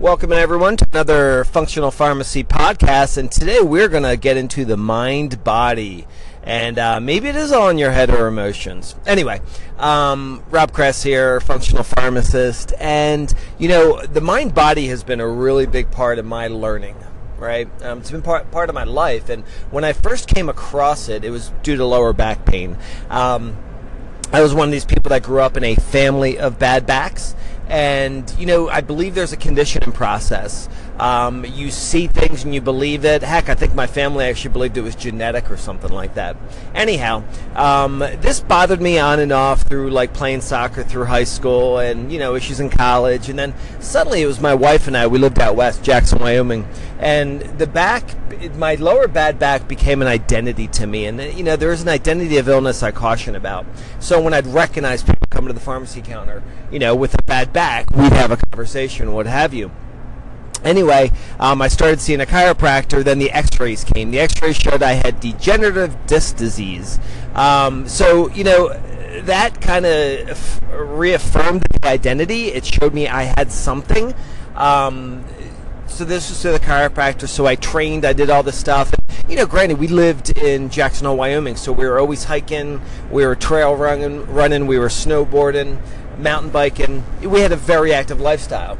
Welcome everyone to another Functional Pharmacy podcast, and today we're going to get into the mind body. And uh, maybe it is all in your head or emotions. Anyway, um, Rob Kress here, functional pharmacist. And, you know, the mind body has been a really big part of my learning right? Um, it's been part, part of my life. And when I first came across it, it was due to lower back pain. Um, I was one of these people that grew up in a family of bad backs. And, you know, I believe there's a conditioning process. Um, you see things and you believe it. Heck, I think my family actually believed it was genetic or something like that. Anyhow, um, this bothered me on and off through like playing soccer through high school and, you know, issues in college. And then suddenly it was my wife and I, we lived out west, Jackson, Wyoming. And the back, my lower bad back became an identity to me. And, you know, there is an identity of illness I caution about. So when I'd recognize people coming to the pharmacy counter, you know, with a bad back, we'd have a conversation, what have you. Anyway, um, I started seeing a chiropractor. Then the X-rays came. The X-rays showed I had degenerative disc disease. Um, so you know that kind of reaffirmed the identity. It showed me I had something. Um, so this was to the chiropractor. So I trained. I did all this stuff. And, you know, granted, we lived in Jackson Hole, Wyoming, so we were always hiking. We were trail running. Running. We were snowboarding, mountain biking. We had a very active lifestyle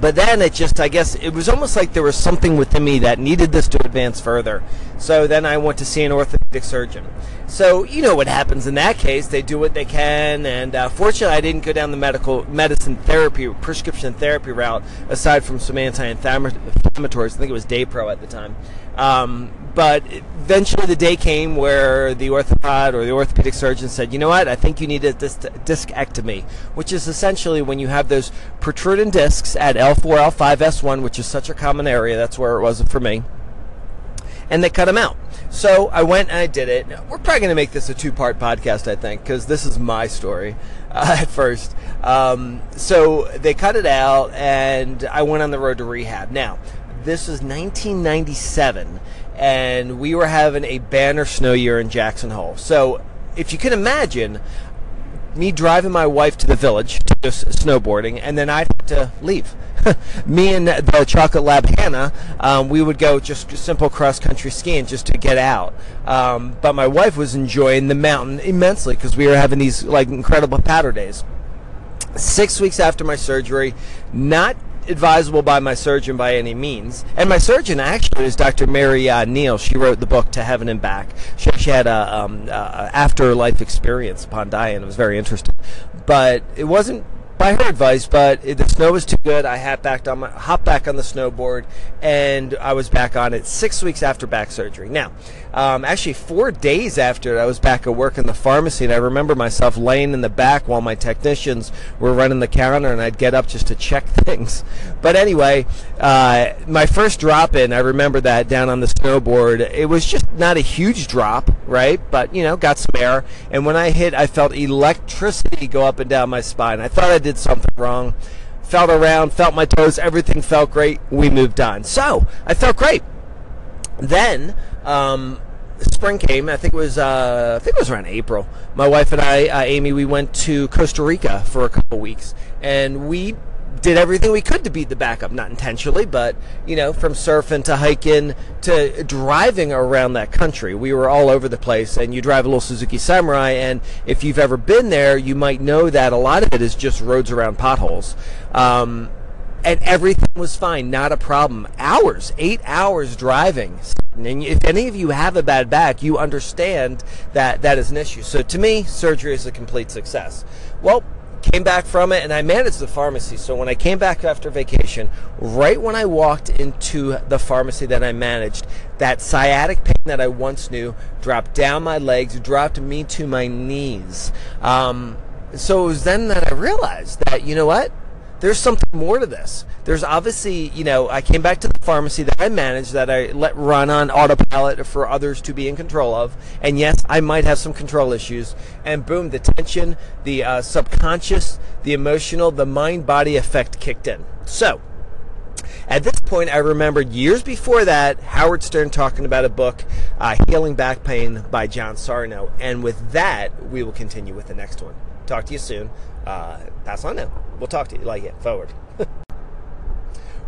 but then it just i guess it was almost like there was something within me that needed this to advance further. So then i went to see an orthopedic surgeon. So you know what happens in that case? They do what they can and uh, fortunately i didn't go down the medical medicine therapy prescription therapy route aside from some anti-inflammatories i think it was daypro at the time um, but eventually the day came where the orthopod or the orthopedic surgeon said, you know what, I think you need a disc- discectomy, which is essentially when you have those protruding discs at L4, L5, S1, which is such a common area, that's where it was for me, and they cut them out. So I went and I did it. We're probably going to make this a two part podcast, I think, because this is my story uh, at first. Um, so they cut it out, and I went on the road to rehab. Now, this was 1997 and we were having a banner snow year in Jackson Hole. So if you can imagine, me driving my wife to the village to just snowboarding, and then I'd have to leave. me and the chocolate lab Hannah, um, we would go just simple cross country skiing just to get out. Um, but my wife was enjoying the mountain immensely because we were having these like incredible powder days. Six weeks after my surgery, not advisable by my surgeon by any means. And my surgeon actually is Dr. Mary uh, Neal. She wrote the book To Heaven and Back. She, she had a um, uh, afterlife experience upon dying. It was very interesting, but it wasn't by her advice, but the snow was too good. I hopped back on my hopped back on the snowboard, and I was back on it six weeks after back surgery. Now, um, actually, four days after I was back at work in the pharmacy, and I remember myself laying in the back while my technicians were running the counter, and I'd get up just to check things. But anyway, uh, my first drop in, I remember that down on the snowboard. It was just not a huge drop, right? But you know, got some air, and when I hit, I felt electricity go up and down my spine. I thought I did something wrong. Felt around, felt my toes, everything felt great. We moved on. So I felt great. Then um, spring came. I think it was uh, I think it was around April. My wife and I, uh, Amy, we went to Costa Rica for a couple weeks, and we did everything we could to beat the backup. Not intentionally, but you know, from surfing to hiking to driving around that country. We were all over the place, and you drive a little Suzuki Samurai, and if you've ever been there, you might know that a lot of it is just roads around potholes. Um, and everything was fine, not a problem. Hours, eight hours driving. And if any of you have a bad back, you understand that that is an issue. So to me, surgery is a complete success. Well, came back from it and I managed the pharmacy. So when I came back after vacation, right when I walked into the pharmacy that I managed, that sciatic pain that I once knew dropped down my legs, dropped me to my knees. Um, so it was then that I realized that, you know what? There's something more to this. There's obviously, you know, I came back to the pharmacy that I managed that I let run on autopilot for others to be in control of. And yes, I might have some control issues. And boom, the tension, the uh, subconscious, the emotional, the mind body effect kicked in. So, at this point, I remembered years before that Howard Stern talking about a book, uh, Healing Back Pain by John Sarno. And with that, we will continue with the next one. Talk to you soon. Uh, pass on now. We'll talk to you like it forward.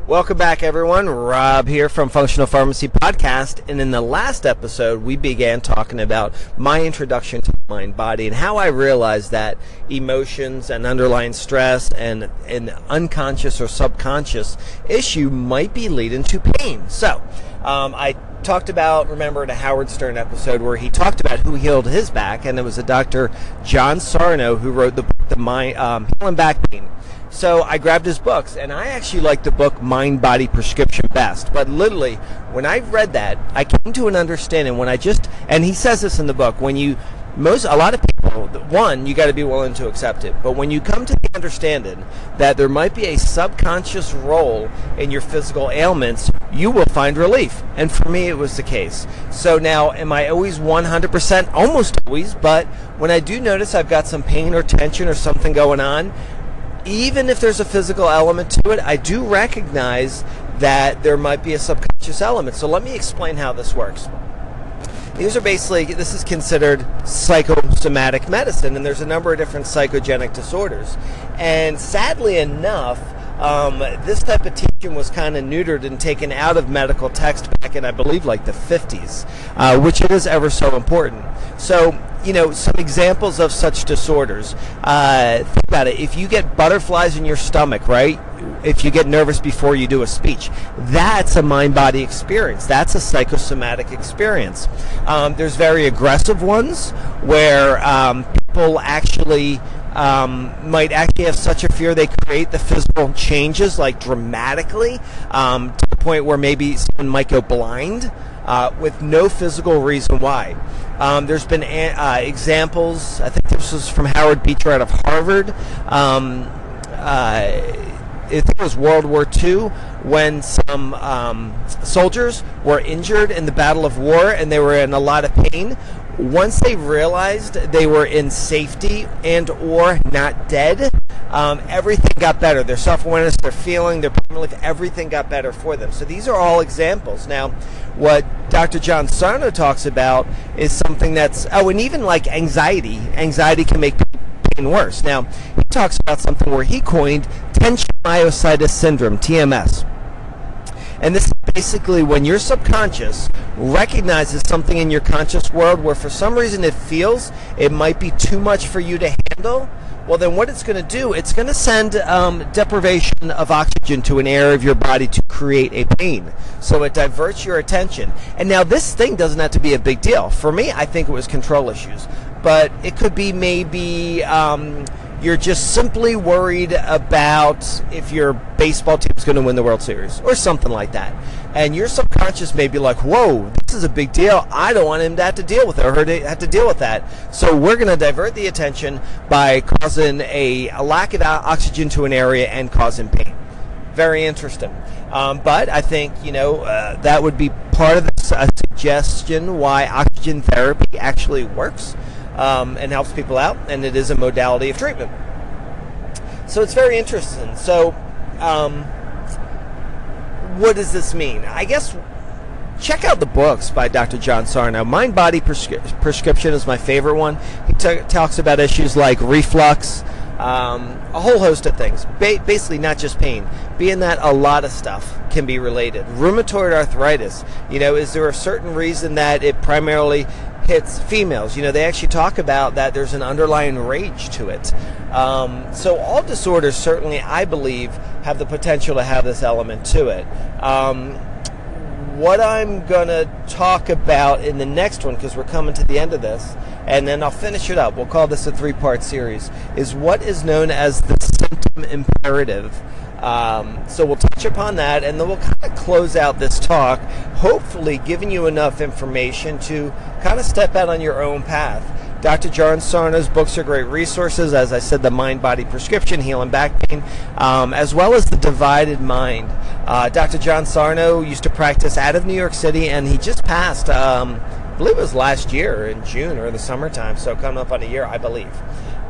Welcome back, everyone. Rob here from Functional Pharmacy Podcast. And in the last episode, we began talking about my introduction to mind body and how I realized that emotions and underlying stress and an unconscious or subconscious issue might be leading to pain. So, um, I talked about, remember, in a Howard Stern episode where he talked about who healed his back, and it was a Dr. John Sarno who wrote the book, The Mind, um, Healing Back Pain. So I grabbed his books, and I actually like the book Mind Body Prescription best. But literally, when I read that, I came to an understanding when I just, and he says this in the book, when you, most, a lot of people, one, you got to be willing to accept it. But when you come to the understanding that there might be a subconscious role in your physical ailments, you will find relief. And for me, it was the case. So now, am I always 100%? Almost always. But when I do notice I've got some pain or tension or something going on, even if there's a physical element to it, I do recognize that there might be a subconscious element. So let me explain how this works. These are basically, this is considered psychosomatic medicine, and there's a number of different psychogenic disorders. And sadly enough, um, this type of teaching was kind of neutered and taken out of medical text back in, I believe, like the 50s, uh, which is ever so important. So, you know, some examples of such disorders. Uh, think about it. If you get butterflies in your stomach, right? If you get nervous before you do a speech, that's a mind body experience. That's a psychosomatic experience. Um, there's very aggressive ones where um, people actually um, might actually have such a fear they create the physical changes like dramatically um, to the point where maybe someone might go blind uh, with no physical reason why. Um, there's been a- uh, examples. I think this was from Howard Beecher out of Harvard. Um, uh, I think it was World War II when some um, soldiers were injured in the Battle of War and they were in a lot of pain once they realized they were in safety and or not dead um, everything got better. Their self-awareness their feeling their relief everything got better for them. So these are all examples. Now what dr john sarno talks about is something that's oh and even like anxiety. Anxiety can make pain worse. Now he talks about something where he coined tension myositis syndrome tms and this is basically when your subconscious recognizes something in your conscious world where for some reason it feels it might be too much for you to handle. Well, then what it's going to do, it's going to send um, deprivation of oxygen to an area of your body to create a pain. So it diverts your attention. And now this thing doesn't have to be a big deal. For me, I think it was control issues. But it could be maybe. Um, you're just simply worried about if your baseball team is going to win the World Series or something like that. And your subconscious may be like, whoa, this is a big deal. I don't want him to have to deal with it or her to have to deal with that. So we're going to divert the attention by causing a, a lack of oxygen to an area and causing pain. Very interesting. Um, but I think, you know, uh, that would be part of the uh, suggestion why oxygen therapy actually works um, and helps people out, and it is a modality of treatment. So it's very interesting. So, um, what does this mean? I guess check out the books by Dr. John Sarno. Mind Body Prescri- Prescription is my favorite one. He t- talks about issues like reflux, um, a whole host of things. Ba- basically, not just pain, being that a lot of stuff can be related. Rheumatoid arthritis, you know, is there a certain reason that it primarily hits females? You know, they actually talk about that there's an underlying rage to it. Um, so, all disorders certainly, I believe, have the potential to have this element to it. Um, what I'm going to talk about in the next one, because we're coming to the end of this, and then I'll finish it up. We'll call this a three part series, is what is known as the symptom imperative. Um, so we'll touch upon that, and then we'll kind of close out this talk, hopefully giving you enough information to kind of step out on your own path. Dr. John Sarno's books are great resources. As I said, the Mind Body Prescription, Healing Back Pain, um, as well as the Divided Mind. Uh, Dr. John Sarno used to practice out of New York City, and he just passed. Um, believe it was last year in June or the summertime, so coming up on a year, I believe.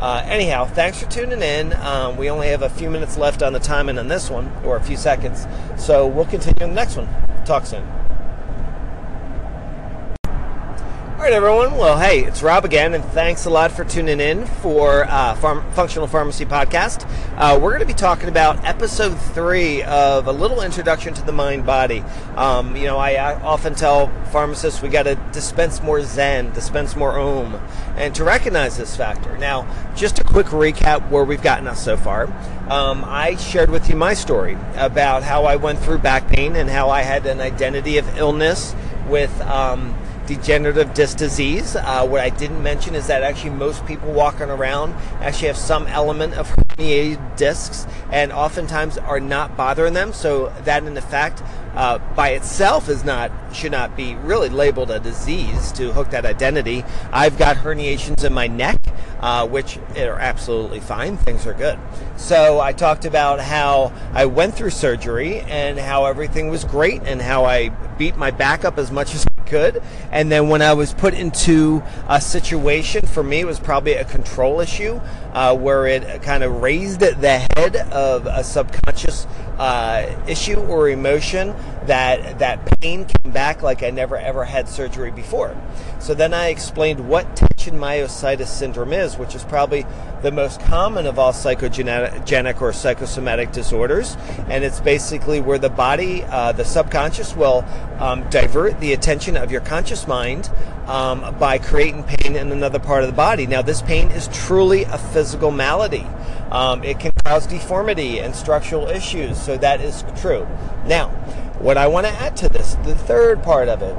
Uh, anyhow, thanks for tuning in. Um, we only have a few minutes left on the timing on this one, or a few seconds, so we'll continue in the next one. Talk soon. All right, everyone. Well, hey, it's Rob again, and thanks a lot for tuning in for uh, Farm- Functional Pharmacy Podcast. Uh, we're going to be talking about episode three of a little introduction to the mind body. Um, you know, I, I, often tell pharmacists we got to dispense more Zen, dispense more Om, and to recognize this factor. Now, just a quick recap where we've gotten us so far. Um, I shared with you my story about how I went through back pain and how I had an identity of illness with. Um, degenerative disc disease. Uh, what I didn't mention is that actually most people walking around actually have some element of herniated discs and oftentimes are not bothering them. So that in effect uh, by itself is not should not be really labeled a disease to hook that identity. I've got herniations in my neck, uh, which are absolutely fine. Things are good. So I talked about how I went through surgery and how everything was great and how I beat my back up as much as could. And then when I was put into a situation, for me, it was probably a control issue uh, where it kind of raised the head of a subconscious uh, issue or emotion that that pain came back like I never ever had surgery before. So then I explained what tension myositis syndrome is, which is probably the most common of all psychogenic or psychosomatic disorders, and it's basically where the body, uh, the subconscious, will um, divert the attention of your conscious mind um, by creating pain in another part of the body. Now, this pain is truly a physical malady. Um, it can cause deformity and structural issues, so that is true. Now, what I want to add to this, the third part of it,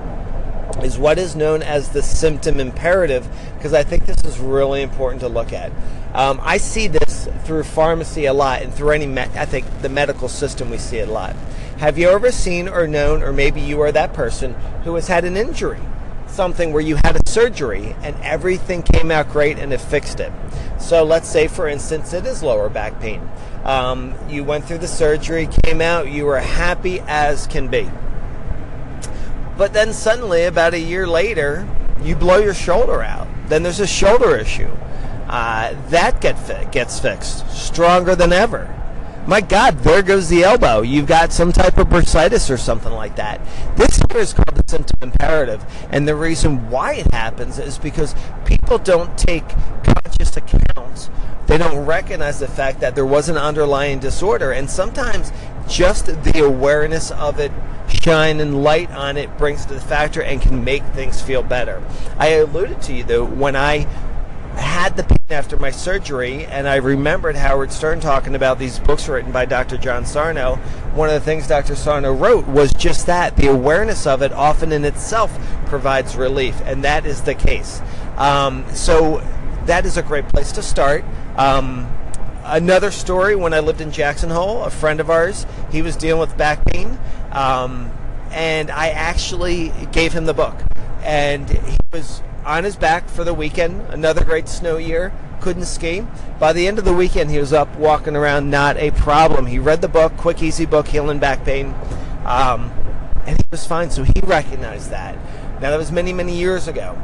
is what is known as the symptom imperative, because I think this is really important to look at. Um, I see this through pharmacy a lot, and through any, me- I think the medical system we see it a lot. Have you ever seen or known, or maybe you are that person who has had an injury? something where you had a surgery and everything came out great and it fixed it. So let's say, for instance, it is lower back pain. Um, you went through the surgery, came out, you were happy as can be. But then suddenly, about a year later, you blow your shoulder out. Then there's a shoulder issue. Uh, that get fi- gets fixed, stronger than ever my God, there goes the elbow. You've got some type of bursitis or something like that. This here is called the symptom imperative. And the reason why it happens is because people don't take conscious account. They don't recognize the fact that there was an underlying disorder. And sometimes just the awareness of it, shining light on it, brings to the factor and can make things feel better. I alluded to you, though, when I had the pain after my surgery, and I remembered Howard Stern talking about these books written by Dr. John Sarno. One of the things Dr. Sarno wrote was just that the awareness of it often in itself provides relief, and that is the case. Um, so that is a great place to start. Um, another story when I lived in Jackson Hole, a friend of ours, he was dealing with back pain, um, and I actually gave him the book. And he was on his back for the weekend. Another great snow year. Couldn't ski. By the end of the weekend, he was up walking around, not a problem. He read the book, quick, easy book, healing back pain, um, and he was fine. So he recognized that. Now that was many, many years ago.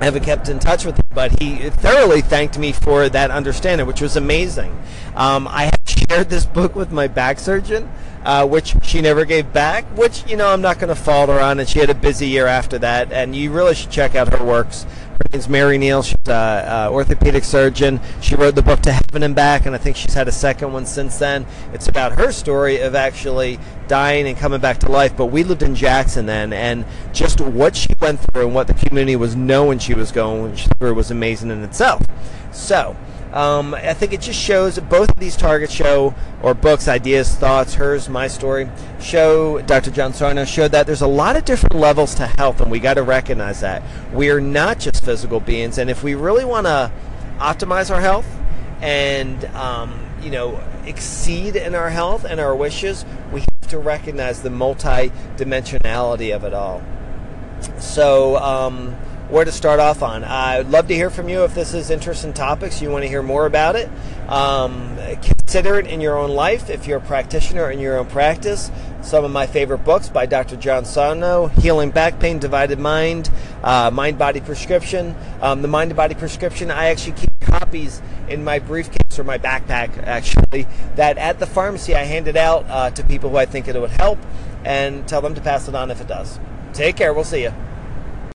I haven't kept in touch with him, but he thoroughly thanked me for that understanding, which was amazing. Um, I have shared this book with my back surgeon, uh, which she never gave back, which, you know, I'm not going to fault her on, and she had a busy year after that, and you really should check out her works. Name's Mary Neal. She's an orthopedic surgeon. She wrote the book To Heaven and Back, and I think she's had a second one since then. It's about her story of actually dying and coming back to life. But we lived in Jackson then, and just what she went through and what the community was knowing she was going through was amazing in itself. So, um, I think it just shows both of these targets show, or books, ideas, thoughts, hers, my story, show, Dr. John Sarno showed that there's a lot of different levels to health, and we got to recognize that. We are not just physical beings, and if we really want to optimize our health and, um, you know, exceed in our health and our wishes, we have to recognize the multi dimensionality of it all. So, um, where to start off on. I'd love to hear from you if this is interesting topics. You want to hear more about it. Um, consider it in your own life if you're a practitioner in your own practice. Some of my favorite books by Dr. John Sarno Healing Back Pain, Divided Mind, uh, Mind Body Prescription. Um, the Mind Body Prescription, I actually keep copies in my briefcase or my backpack, actually, that at the pharmacy I hand it out uh, to people who I think it would help and tell them to pass it on if it does. Take care. We'll see you.